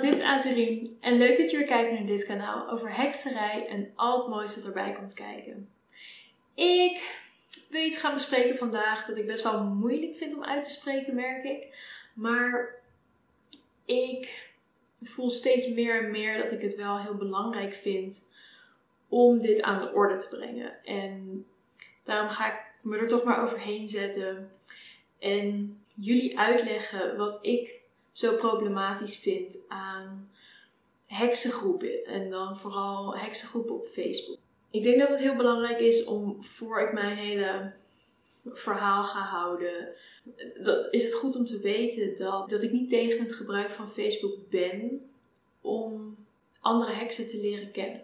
dit is Azurien en leuk dat je weer kijkt naar dit kanaal over hekserij en al het mooiste erbij komt kijken. Ik wil iets gaan bespreken vandaag dat ik best wel moeilijk vind om uit te spreken, merk ik. Maar ik voel steeds meer en meer dat ik het wel heel belangrijk vind om dit aan de orde te brengen. En daarom ga ik me er toch maar overheen zetten en jullie uitleggen wat ik zo problematisch vind aan heksengroepen. En dan vooral heksengroepen op Facebook. Ik denk dat het heel belangrijk is om voor ik mijn hele verhaal ga houden, dat is het goed om te weten dat, dat ik niet tegen het gebruik van Facebook ben om andere heksen te leren kennen.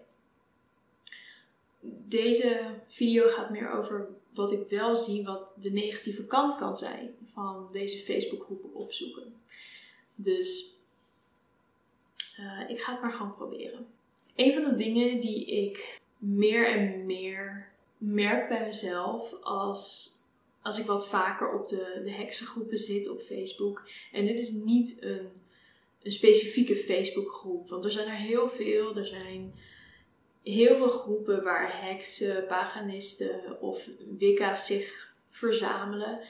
Deze video gaat meer over wat ik wel zie, wat de negatieve kant kan zijn van deze Facebookgroepen opzoeken. Dus uh, ik ga het maar gewoon proberen. Een van de dingen die ik meer en meer merk bij mezelf als, als ik wat vaker op de, de heksengroepen zit op Facebook. En dit is niet een, een specifieke Facebookgroep, want er zijn er heel veel. Er zijn heel veel groepen waar heksen, paganisten of wicca's zich verzamelen.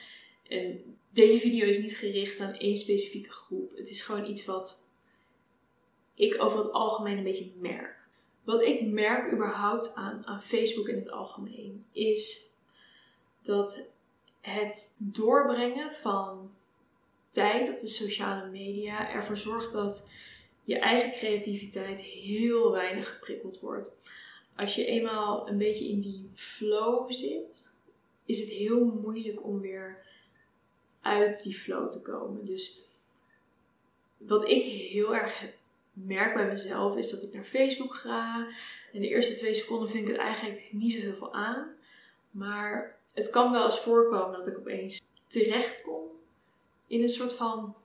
En deze video is niet gericht aan één specifieke groep. Het is gewoon iets wat ik over het algemeen een beetje merk. Wat ik merk überhaupt aan, Facebook in het algemeen is dat het doorbrengen van tijd op de sociale media ervoor zorgt dat je eigen creativiteit heel weinig geprikkeld wordt. Als je eenmaal een beetje in die flow zit, is het heel moeilijk om weer uit die flow te komen. Dus wat ik heel erg merk bij mezelf is dat ik naar Facebook ga. En de eerste twee seconden vind ik het eigenlijk niet zo heel veel aan. Maar het kan wel eens voorkomen dat ik opeens terechtkom in een soort van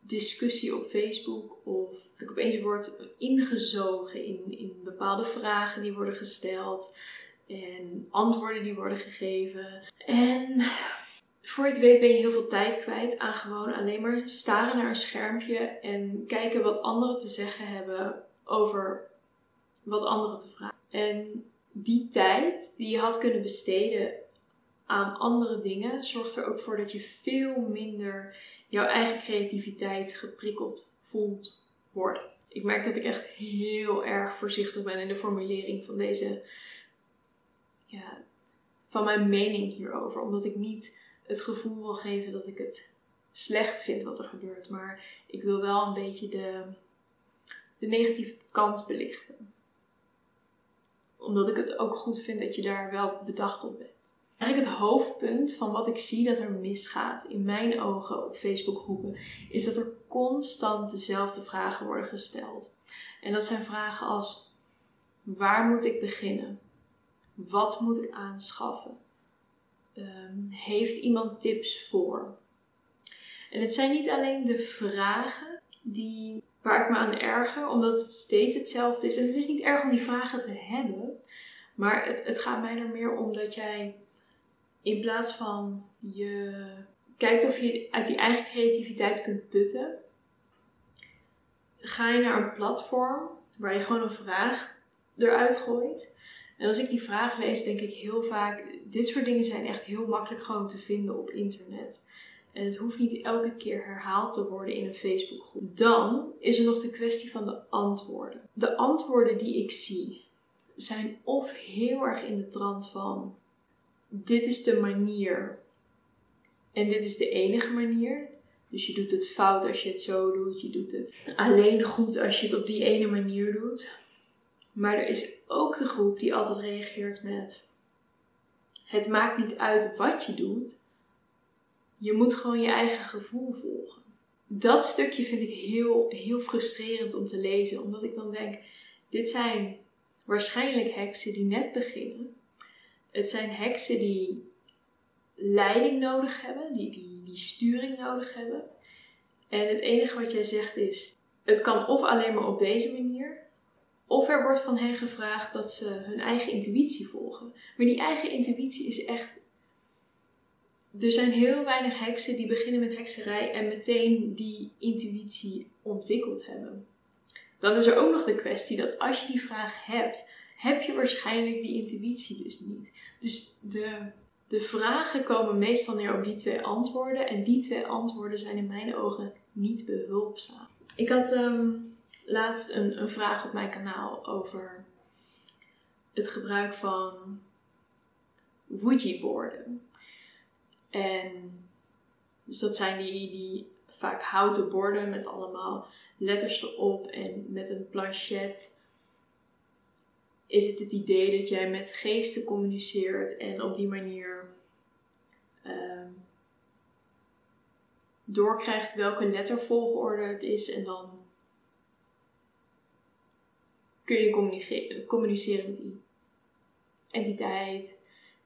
discussie op Facebook. Of dat ik opeens word ingezogen in, in bepaalde vragen die worden gesteld. En antwoorden die worden gegeven. En voor je het weet ben je heel veel tijd kwijt aan gewoon alleen maar staren naar een schermpje en kijken wat anderen te zeggen hebben over wat anderen te vragen. En die tijd die je had kunnen besteden aan andere dingen, zorgt er ook voor dat je veel minder jouw eigen creativiteit geprikkeld voelt worden. Ik merk dat ik echt heel erg voorzichtig ben in de formulering van deze, ja, van mijn mening hierover, omdat ik niet het gevoel wil geven dat ik het slecht vind wat er gebeurt. Maar ik wil wel een beetje de, de negatieve kant belichten. Omdat ik het ook goed vind dat je daar wel bedacht op bent. Eigenlijk het hoofdpunt van wat ik zie dat er misgaat in mijn ogen op Facebookgroepen is dat er constant dezelfde vragen worden gesteld. En dat zijn vragen als: waar moet ik beginnen? Wat moet ik aanschaffen? Ehm, heeft iemand tips voor? En het zijn niet alleen de vragen die, waar ik me aan erger, omdat het steeds hetzelfde is. En het is niet erg om die vragen te hebben, maar het, het gaat mij er meer om dat jij in plaats van je kijkt of je uit die eigen creativiteit kunt putten, ga je naar een platform waar je gewoon een vraag eruit gooit. En als ik die vraag lees, denk ik heel vaak: dit soort dingen zijn echt heel makkelijk gewoon te vinden op internet. En het hoeft niet elke keer herhaald te worden in een Facebookgroep. Dan is er nog de kwestie van de antwoorden. De antwoorden die ik zie zijn of heel erg in de trant van: dit is de manier. En dit is de enige manier. Dus je doet het fout als je het zo doet. Je doet het alleen goed als je het op die ene manier doet. Maar er is ook de groep die altijd reageert met: Het maakt niet uit wat je doet, je moet gewoon je eigen gevoel volgen. Dat stukje vind ik heel, heel frustrerend om te lezen, omdat ik dan denk: Dit zijn waarschijnlijk heksen die net beginnen. Het zijn heksen die leiding nodig hebben, die, die, die sturing nodig hebben. En het enige wat jij zegt is: het kan of alleen maar op deze manier, of er wordt van hen gevraagd dat ze hun eigen intuïtie volgen. Maar die eigen intuïtie is echt. Er zijn heel weinig heksen die beginnen met hekserij en meteen die intuïtie ontwikkeld hebben. Dan is er ook nog de kwestie dat als je die vraag hebt, heb je waarschijnlijk die intuïtie dus niet. Dus de, de vragen komen meestal neer op die twee antwoorden. En die twee antwoorden zijn in mijn ogen niet behulpzaam. Ik had ehm, laatst een, een vraag op mijn kanaal over het gebruik van Ouija-borden. En dus dat zijn die, die vaak houten borden met allemaal letters erop en met een planchet. Is het het idee dat jij met geesten communiceert en op die manier uh, doorkrijgt welke lettervolgorde het is en dan kun je communiceren met die entiteit,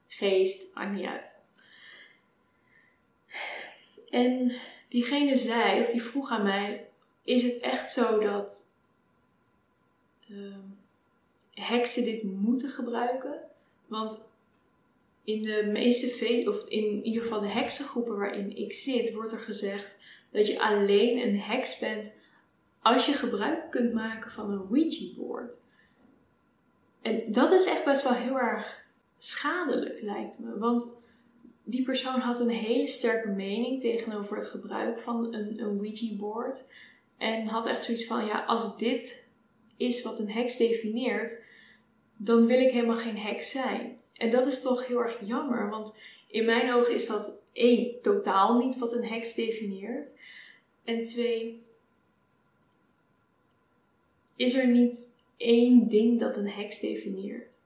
geest, maakt niet uit. En diegene zei, of die vroeg aan mij, is het echt zo dat uh, heksen dit moeten gebruiken? Want in de meeste, of in ieder geval de heksengroepen waarin ik zit, wordt er gezegd dat je alleen een heks bent als je gebruik kunt maken van een Ouija-board. En dat is echt best wel heel erg schadelijk, lijkt me. Want die persoon had een hele sterke mening tegenover het gebruik van een, een Ouija-board. En had echt zoiets van: ja, als dit is wat een heks definieert, dan wil ik helemaal geen heks zijn. En dat is toch heel erg jammer, want in mijn ogen is dat één, totaal niet wat een heks definieert. En twee, is er niet één ding dat een heks definieert.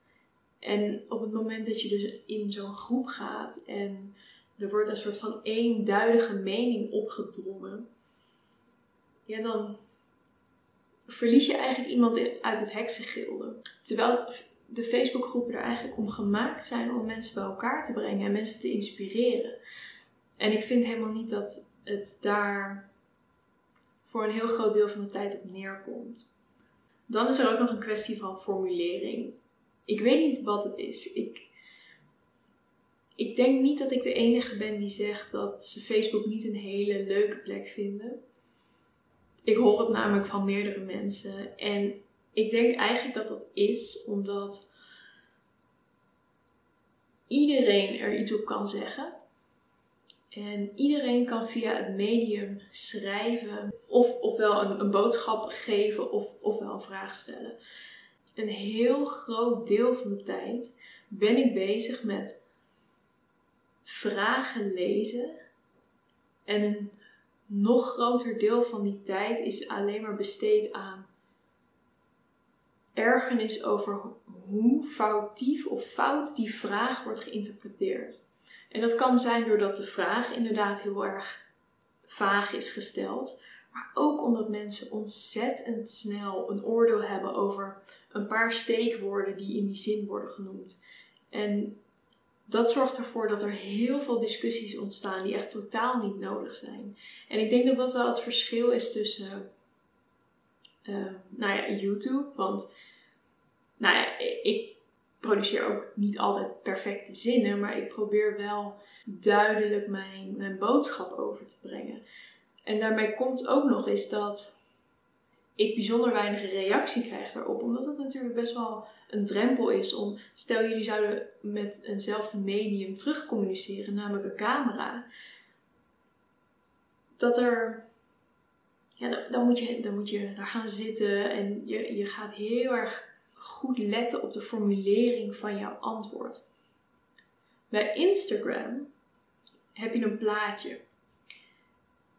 En op het moment dat je dus in zo'n groep gaat en er wordt een soort van eenduidige mening opgedrongen, ja, dan verlies je eigenlijk iemand uit het heksengilde. Terwijl de Facebookgroepen er eigenlijk om gemaakt zijn om mensen bij elkaar te brengen en mensen te inspireren. En ik vind helemaal niet dat het daar voor een heel groot deel van de tijd op neerkomt. Dan is er ook nog een kwestie van formulering. Ik weet niet wat het is. Ik, ik denk niet dat ik de enige ben die zegt dat ze Facebook niet een hele leuke plek vinden. Ik hoor het namelijk van meerdere mensen. En ik denk eigenlijk dat dat is omdat iedereen er iets op kan zeggen. En iedereen kan via het medium schrijven, of, ofwel een, boodschap geven, of, ofwel een vraag stellen. Een heel groot deel van de tijd ben ik bezig met vragen lezen. En een nog groter deel van die tijd is alleen maar besteed aan ergernis over hoe foutief of fout die vraag wordt geïnterpreteerd. En dat kan zijn doordat de vraag inderdaad heel erg vaag is gesteld, maar ook omdat mensen ontzettend snel een oordeel hebben over een paar steekwoorden die in die zin worden genoemd. En dat zorgt ervoor dat er heel veel discussies ontstaan die echt totaal niet nodig zijn. En ik denk dat dat wel het verschil is tussen uh, nou ja, YouTube. Want nou ja, ik produceer ook niet altijd perfecte zinnen, maar ik probeer wel duidelijk mijn, mijn boodschap over te brengen. En daarmee komt ook nog eens dat ik bijzonder weinig reactie krijg daarop, omdat het natuurlijk best wel een drempel is om, stel jullie zouden met eenzelfde medium terug communiceren, namelijk een camera, dat er, ja, dan, moet je, dan moet je daar gaan zitten en je, je gaat heel erg goed letten op de formulering van jouw antwoord. Bij Instagram heb je een plaatje.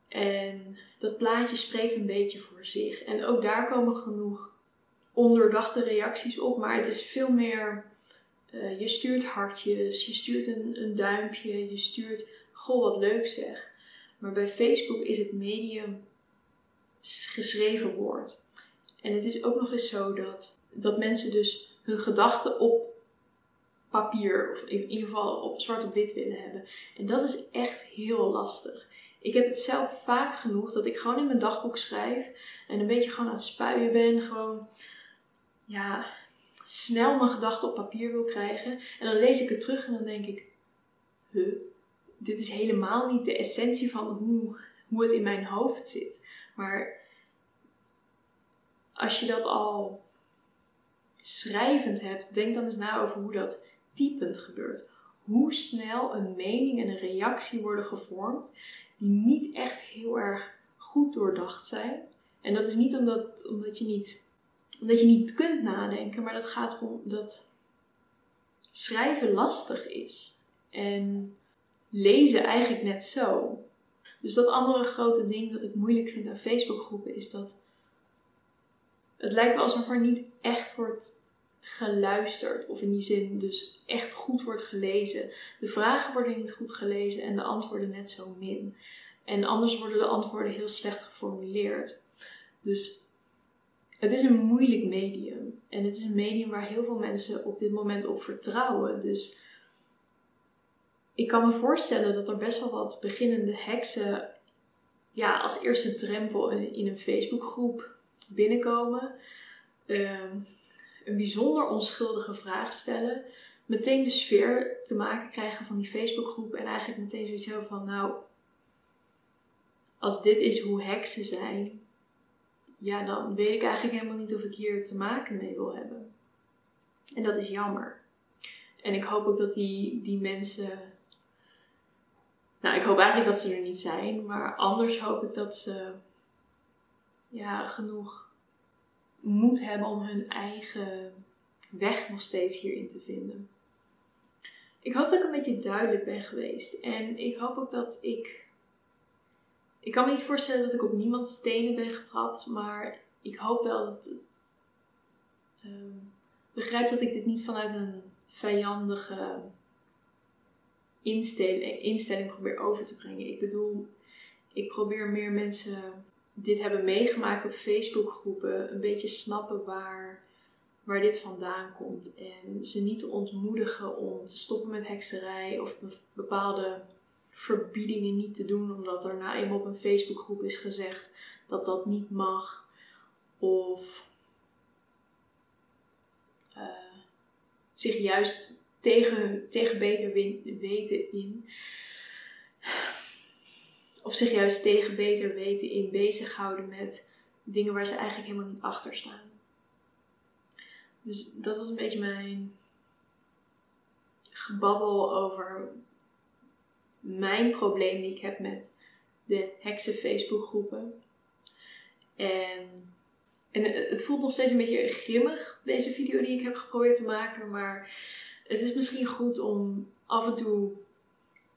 En dat plaatje spreekt een beetje voor zich. En ook daar komen genoeg onderdachte reacties op. Maar het is veel meer. Uh, je stuurt hartjes, je stuurt een, een duimpje, je stuurt. Goh, wat leuk zeg. Maar bij Facebook is het medium geschreven woord. En het is ook nog eens zo dat dat mensen dus hun gedachten op papier, of in ieder geval op zwart op wit willen hebben. En dat is echt heel lastig. Ik heb het zelf vaak genoeg dat ik gewoon in mijn dagboek schrijf en een beetje gewoon aan het spuien ben. Gewoon, ja, snel mijn gedachten op papier wil krijgen. En dan lees ik het terug en dan denk ik, huh, dit is helemaal niet de essentie van hoe, hoe het in mijn hoofd zit. Maar als je dat al schrijvend hebt, denk dan eens na over hoe dat typend gebeurt. Hoe snel een mening en een reactie worden gevormd die niet echt heel erg goed doordacht zijn. En dat is niet omdat, omdat, je, niet, omdat je niet kunt nadenken, maar dat gaat om dat schrijven lastig is. En lezen eigenlijk net zo. Dus dat andere grote ding dat ik moeilijk vind aan Facebookgroepen is dat het lijkt wel alsof er niet echt wordt geluisterd. Of in die zin dus echt goed wordt gelezen. De vragen worden niet goed gelezen en de antwoorden net zo min. En anders worden de antwoorden heel slecht geformuleerd. Dus het is een moeilijk medium. En het is een medium waar heel veel mensen op dit moment op vertrouwen. Dus ik kan me voorstellen dat er best wel wat beginnende heksen ja, als eerste drempel in een Facebookgroep binnenkomen. Ehm, een bijzonder onschuldige vraag stellen. Meteen de sfeer te maken krijgen van die Facebookgroep. En eigenlijk meteen zoiets hebben van nou, als dit is hoe heksen zijn, ja, dan weet ik eigenlijk helemaal niet of ik hier te maken mee wil hebben. En dat is jammer. En ik hoop ook dat die, die mensen. Nou, ik hoop eigenlijk dat ze er niet zijn, maar anders hoop ik dat ze ja, genoeg moed hebben om hun eigen weg nog steeds hierin te vinden. Ik hoop dat ik een beetje duidelijk ben geweest. En ik hoop ook dat ik. Ik kan me niet voorstellen dat ik op niemand stenen ben getrapt, maar ik hoop wel dat het. Uh, begrijp dat ik dit niet vanuit een vijandige instelling, instelling probeer over te brengen. Ik bedoel, ik probeer meer mensen dit hebben meegemaakt op Facebookgroepen een beetje snappen waar, waar dit vandaan komt. En ze niet ontmoedigen om te stoppen met hekserij of bepaalde verbiedingen niet te doen, omdat er nou eenmaal op een Facebookgroep is gezegd dat dat niet mag. Of uh, zich juist tegen, tegen beter weten in of zich juist tegen beter weten in bezighouden met dingen waar ze eigenlijk helemaal niet achter staan. Dus dat was een beetje mijn gebabbel over mijn probleem die ik heb met de heksen Facebookgroepen. En, en het voelt nog steeds een beetje grimmig, deze video die ik heb geprobeerd te maken. Maar het is misschien goed om af en toe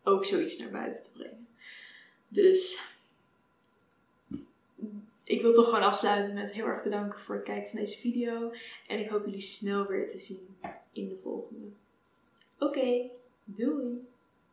ook zoiets naar buiten te brengen. Dus ik wil toch gewoon afsluiten met heel erg bedanken voor het kijken van deze video. En ik hoop jullie snel weer te zien in de volgende. Oké, doei!